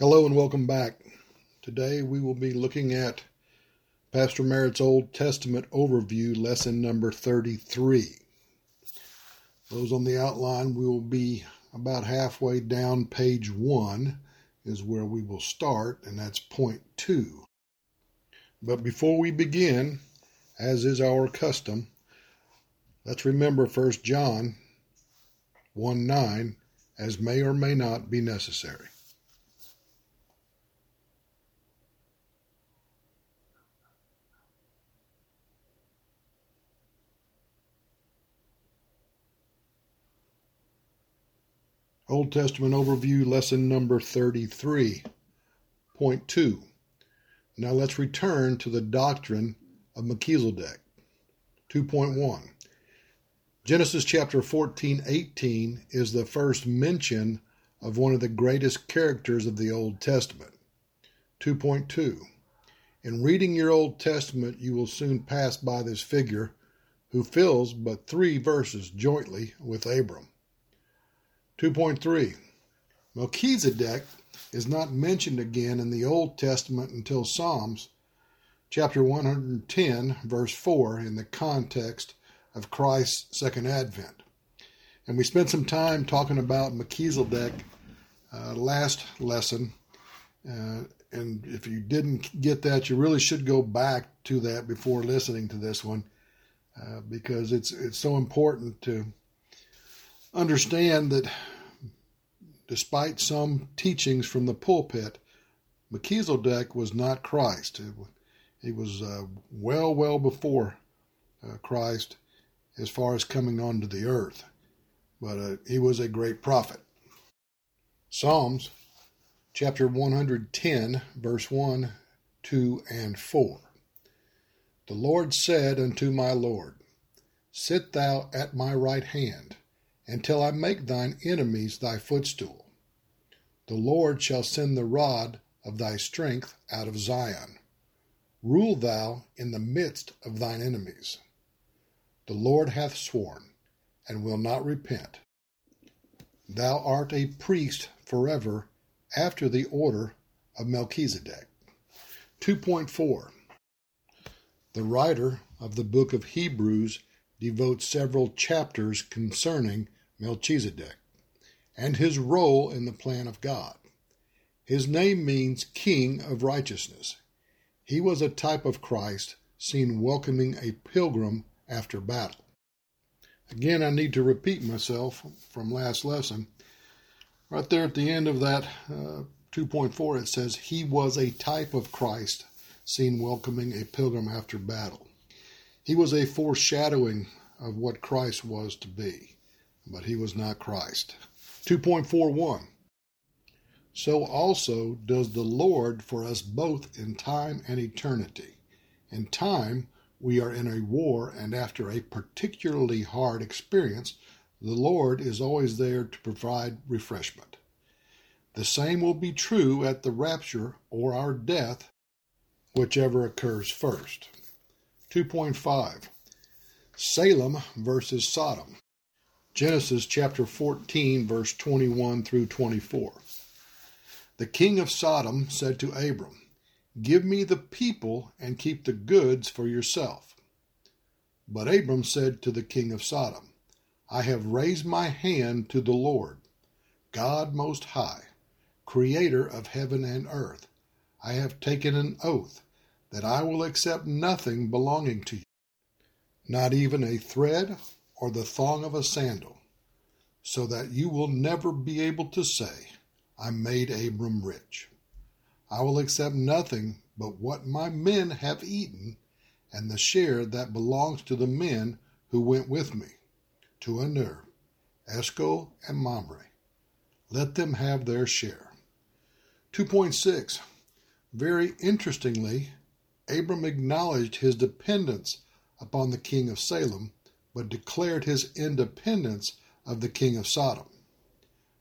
Hello and welcome back. Today we will be looking at Pastor Merritt's Old Testament Overview, lesson number 33. Those on the outline, we will be about halfway down page 1 is where we will start, and that's point 2. But before we begin, as is our custom, let's remember 1 John 1 9 as may or may not be necessary. Old Testament Overview, lesson number 33.2. Now let's return to the doctrine of Melchizedek. 2.1. Genesis chapter 14 18 is the first mention of one of the greatest characters of the Old Testament. 2.2. In reading your Old Testament, you will soon pass by this figure who fills but three verses jointly with Abram. 2.3 Melchizedek is not mentioned again in the Old Testament until Psalms chapter 110, verse 4, in the context of Christ's second advent. And we spent some time talking about Melchizedek uh, last lesson. Uh, and if you didn't get that, you really should go back to that before listening to this one uh, because it's it's so important to understand that despite some teachings from the pulpit, Melchizedek was not Christ. He was uh, well, well before uh, Christ as far as coming onto the earth, but uh, he was a great prophet. Psalms chapter 110, verse 1, 2, and 4. The Lord said unto my Lord, Sit thou at my right hand until I make thine enemies thy footstool. The Lord shall send the rod of thy strength out of Zion. Rule thou in the midst of thine enemies. The Lord hath sworn, and will not repent. Thou art a priest forever after the order of Melchizedek. 2.4 The writer of the book of Hebrews devotes several chapters concerning Melchizedek, and his role in the plan of God. His name means King of Righteousness. He was a type of Christ seen welcoming a pilgrim after battle. Again, I need to repeat myself from last lesson. Right there at the end of that uh, 2.4, it says, He was a type of Christ seen welcoming a pilgrim after battle. He was a foreshadowing of what Christ was to be but he was not Christ. 2.41 So also does the Lord for us both in time and eternity. In time, we are in a war, and after a particularly hard experience, the Lord is always there to provide refreshment. The same will be true at the rapture or our death, whichever occurs first. 2.5 Salem versus Sodom. Genesis chapter 14, verse 21 through 24. The king of Sodom said to Abram, Give me the people and keep the goods for yourself. But Abram said to the king of Sodom, I have raised my hand to the Lord, God Most High, creator of heaven and earth. I have taken an oath that I will accept nothing belonging to you, not even a thread or the thong of a sandal, so that you will never be able to say, I made Abram rich. I will accept nothing but what my men have eaten and the share that belongs to the men who went with me, to Aner, Eshcol, and Mamre. Let them have their share. 2.6 Very interestingly, Abram acknowledged his dependence upon the king of Salem but declared his independence of the king of Sodom.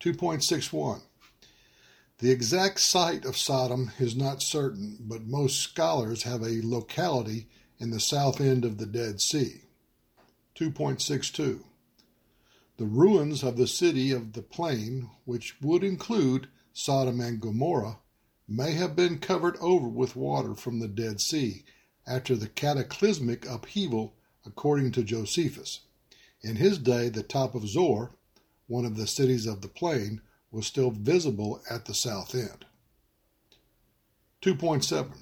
2.61 The exact site of Sodom is not certain, but most scholars have a locality in the south end of the Dead Sea. 2.62 The ruins of the city of the plain, which would include Sodom and Gomorrah, may have been covered over with water from the Dead Sea after the cataclysmic upheaval, according to Josephus. In his day, the top of Zoar, one of the cities of the plain, was still visible at the south end. 2.7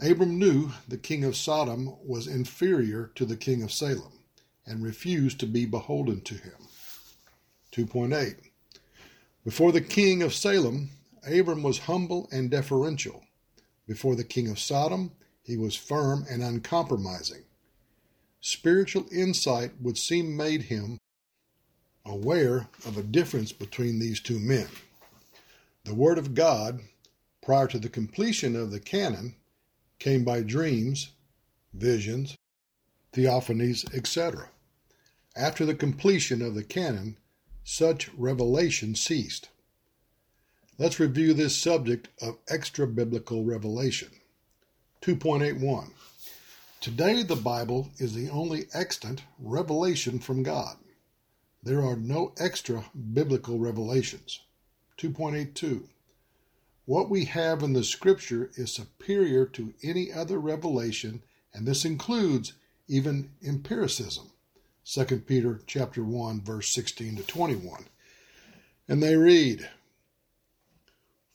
Abram knew the king of Sodom was inferior to the king of Salem and refused to be beholden to him. 2.8 Before the king of Salem, Abram was humble and deferential. Before the king of Sodom, he was firm and uncompromising. Spiritual insight would seem made him aware of a difference between these two men. The Word of God, prior to the completion of the canon, came by dreams, visions, theophanies, etc. After the completion of the canon, such revelation ceased. Let's review this subject of extra biblical revelation. 2.81 Today, the Bible is the only extant revelation from God. There are no extra biblical revelations. 2.82 What we have in the Scripture is superior to any other revelation, and this includes even empiricism. 2 Peter chapter 1 verse 16 to 21. And they read,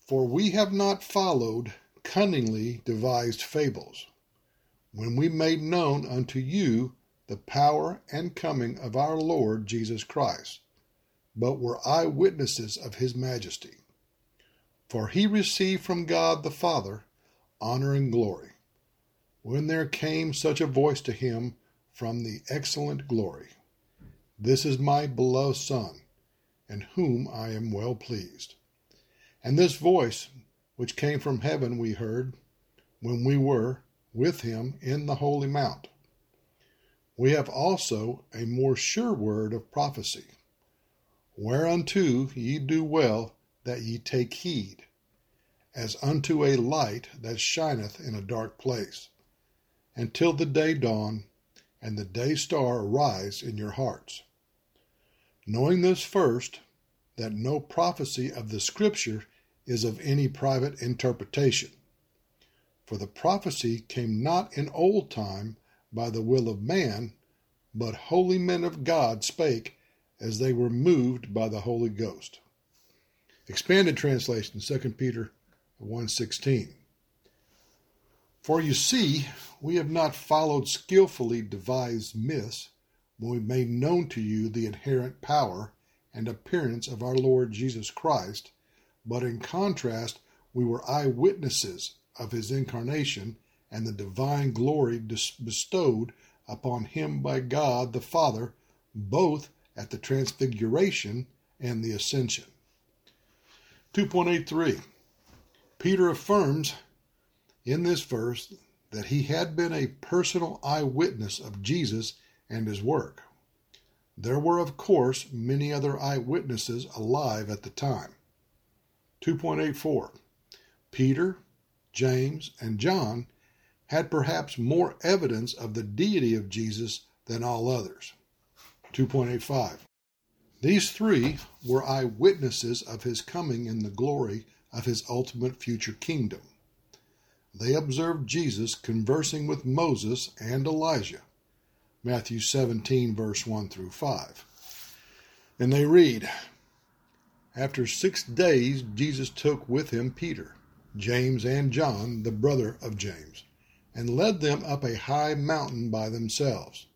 For we have not followed cunningly devised fables, when we made known unto you the power and coming of our Lord Jesus Christ, but were eyewitnesses of his majesty. For he received from God the Father honor and glory, when there came such a voice to him from the excellent glory This is my beloved Son, in whom I am well pleased. And this voice which came from heaven we heard when we were with him in the holy mount. We have also a more sure word of prophecy, whereunto ye do well that ye take heed, as unto a light that shineth in a dark place, until the day dawn and the day star arise in your hearts. Knowing this first, that no prophecy of the Scripture is of any private interpretation. For the prophecy came not in old time by the will of man, but holy men of God spake as they were moved by the Holy Ghost. Expanded translation, 2 Peter 1.16. For you see, we have not followed skillfully devised myths when we made known to you the inherent power and appearance of our Lord Jesus Christ, but in contrast, we were eyewitnesses of his incarnation and the divine glory bestowed upon him by God the Father, both at the transfiguration and the ascension. 2.83 Peter affirms in this verse that he had been a personal eyewitness of Jesus and his work. There were, of course, many other eyewitnesses alive at the time. 2.84 Peter, James, and John had perhaps more evidence of the deity of Jesus than all others. 2.85 These three were eyewitnesses of his coming in the glory of his ultimate future kingdom. They observed Jesus conversing with Moses and Elijah. Matthew 17, verse 1 through 5. And they read, after six days, Jesus took with him Peter, James, and John, the brother of James, and led them up a high mountain by themselves.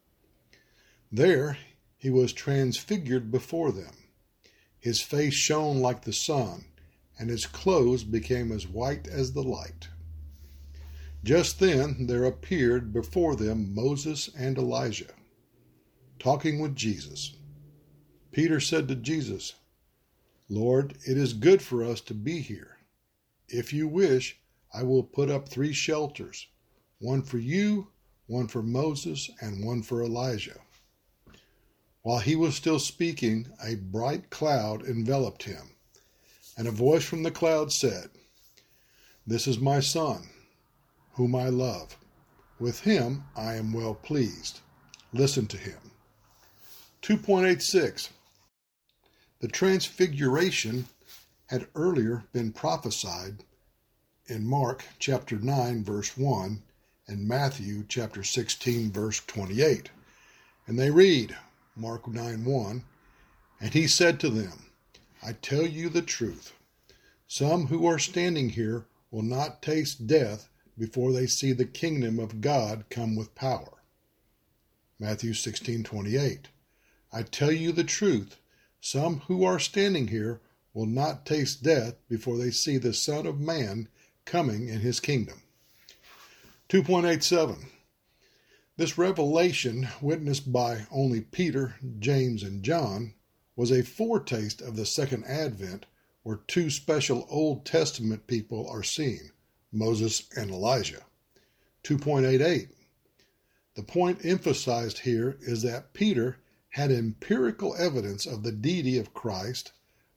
There he was transfigured before them. His face shone like the sun, and his clothes became as white as the light. Just then there appeared before them Moses and Elijah, talking with Jesus. Peter said to Jesus, Lord, it is good for us to be here. If you wish, I will put up three shelters one for you, one for Moses, and one for Elijah. While he was still speaking, a bright cloud enveloped him, and a voice from the cloud said, This is my Son, whom I love. With him I am well pleased. Listen to him. 2.86 the Transfiguration had earlier been prophesied in Mark chapter 9 verse 1 and Matthew chapter 16 verse 28. And they read Mark 9 1 And he said to them, I tell you the truth. Some who are standing here will not taste death before they see the kingdom of God come with power. Matthew 16:28 I tell you the truth, some who are standing here will not taste death before they see the Son of Man coming in his kingdom. 2.87 This revelation, witnessed by only Peter, James, and John, was a foretaste of the second advent where two special Old Testament people are seen Moses and Elijah. 2.88 The point emphasized here is that Peter had empirical evidence of the deity of Christ,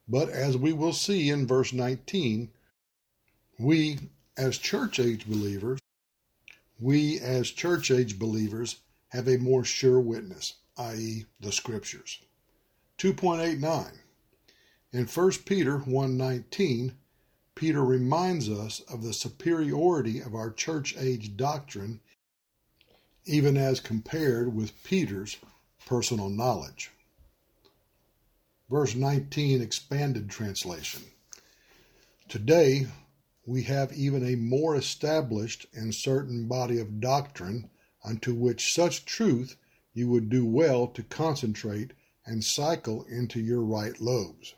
but as we will see in verse 19, we as church age believers we as church age believers have a more sure witness, i.e., the scriptures. 2.89 In 1 Peter 1:19, Peter reminds us of the superiority of our church age doctrine even as compared with Peter's personal knowledge. Verse 19 expanded translation. Today we have even a more established and certain body of doctrine unto which such truth you would do well to concentrate and cycle into your right lobes.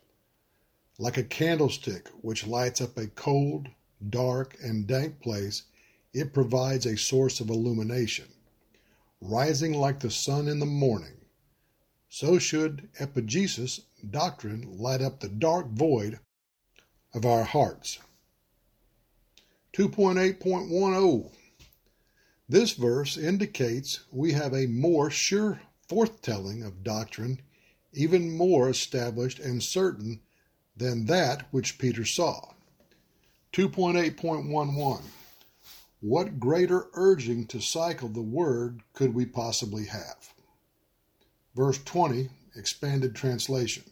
Like a candlestick which lights up a cold, dark, and dank place, it provides a source of illumination. Rising like the sun in the morning, so should epignosis doctrine light up the dark void of our hearts. 2.8.10 This verse indicates we have a more sure forthtelling of doctrine, even more established and certain than that which Peter saw. 2.8.11 What greater urging to cycle the word could we possibly have? Verse 20, expanded translation.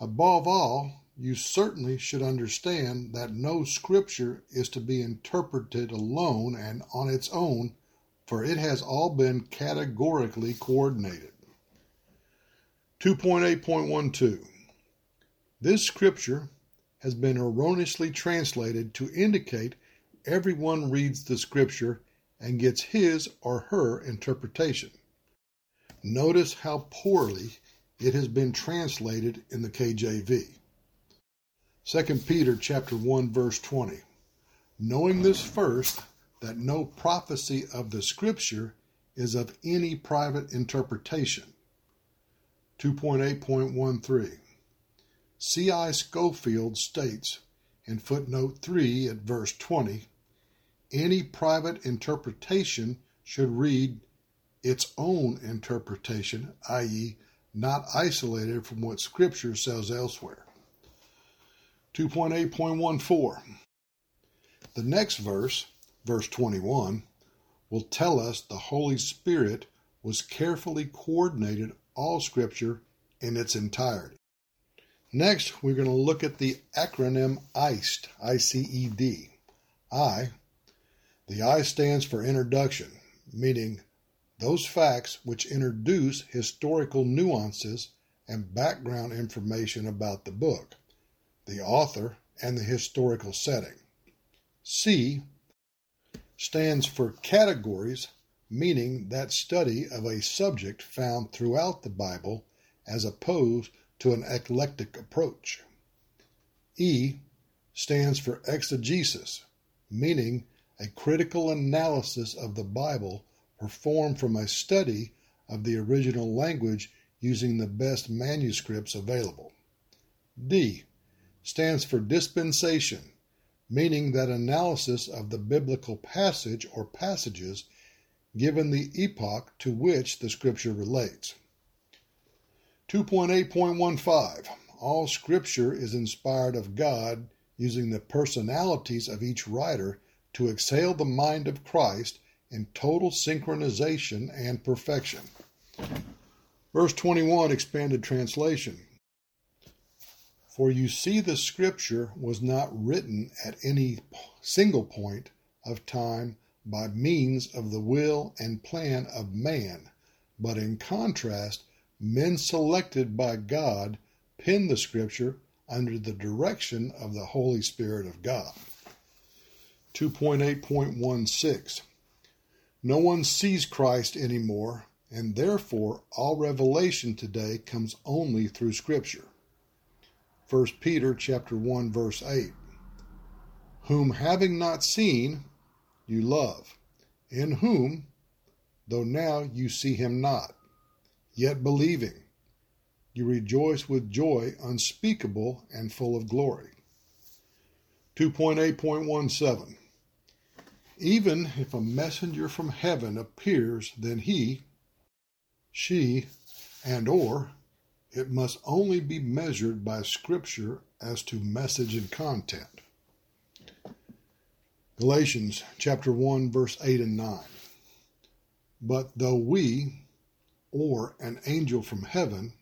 Above all, you certainly should understand that no scripture is to be interpreted alone and on its own, for it has all been categorically coordinated. 2.8.12 This scripture has been erroneously translated to indicate everyone reads the scripture and gets his or her interpretation. Notice how poorly it has been translated in the KJV. 2 Peter chapter 1 verse 20. Knowing this first that no prophecy of the scripture is of any private interpretation. 2.8.13. C.I. Scofield states in footnote 3 at verse 20 any private interpretation should read its own interpretation, i.e., not isolated from what Scripture says elsewhere. 2.8.14. The next verse, verse 21, will tell us the Holy Spirit was carefully coordinated all Scripture in its entirety. Next, we're going to look at the acronym ICED, I-C-E-D. I, the I stands for introduction, meaning those facts which introduce historical nuances and background information about the book the author, and the historical setting. C stands for categories, meaning that study of a subject found throughout the Bible as opposed to an eclectic approach. E stands for exegesis, meaning a critical analysis of the Bible performed from a study of the original language using the best manuscripts available. D stands for dispensation, meaning that analysis of the biblical passage or passages given the epoch to which the scripture relates. 2.8.15 All scripture is inspired of God using the personalities of each writer to exhale the mind of Christ in total synchronization and perfection. Verse 21 expanded translation For you see, the scripture was not written at any single point of time by means of the will and plan of man, but in contrast, men selected by God penned the scripture under the direction of the Holy Spirit of God. 2.8.16 No one sees Christ anymore, and therefore all revelation today comes only through scripture. 1 Peter chapter 1 verse 8 Whom having not seen you love, in whom though now you see him not, yet believing you rejoice with joy unspeakable and full of glory. 2.8.17 Even if a messenger from heaven appears, then he, she, and or it must only be measured by Scripture as to message and content. Galatians chapter 1 verse 8 and 9. But though we or an angel from heaven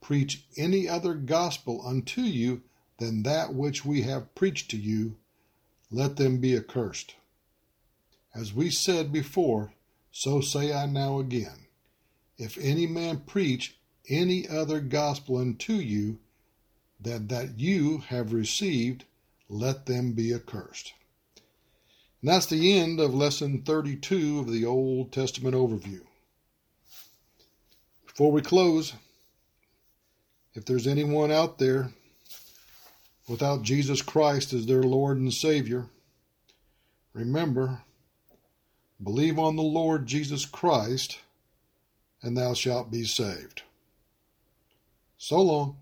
preach any other gospel unto you than that which we have preached to you, let them be accursed. As we said before, so say I now again. If any man preach any other gospel unto you than that you have received, let them be accursed. And that's the end of lesson 32 of the Old Testament overview. Before we close, if there's anyone out there without Jesus Christ as their Lord and Savior, remember, believe on the Lord Jesus Christ, and thou shalt be saved. So long.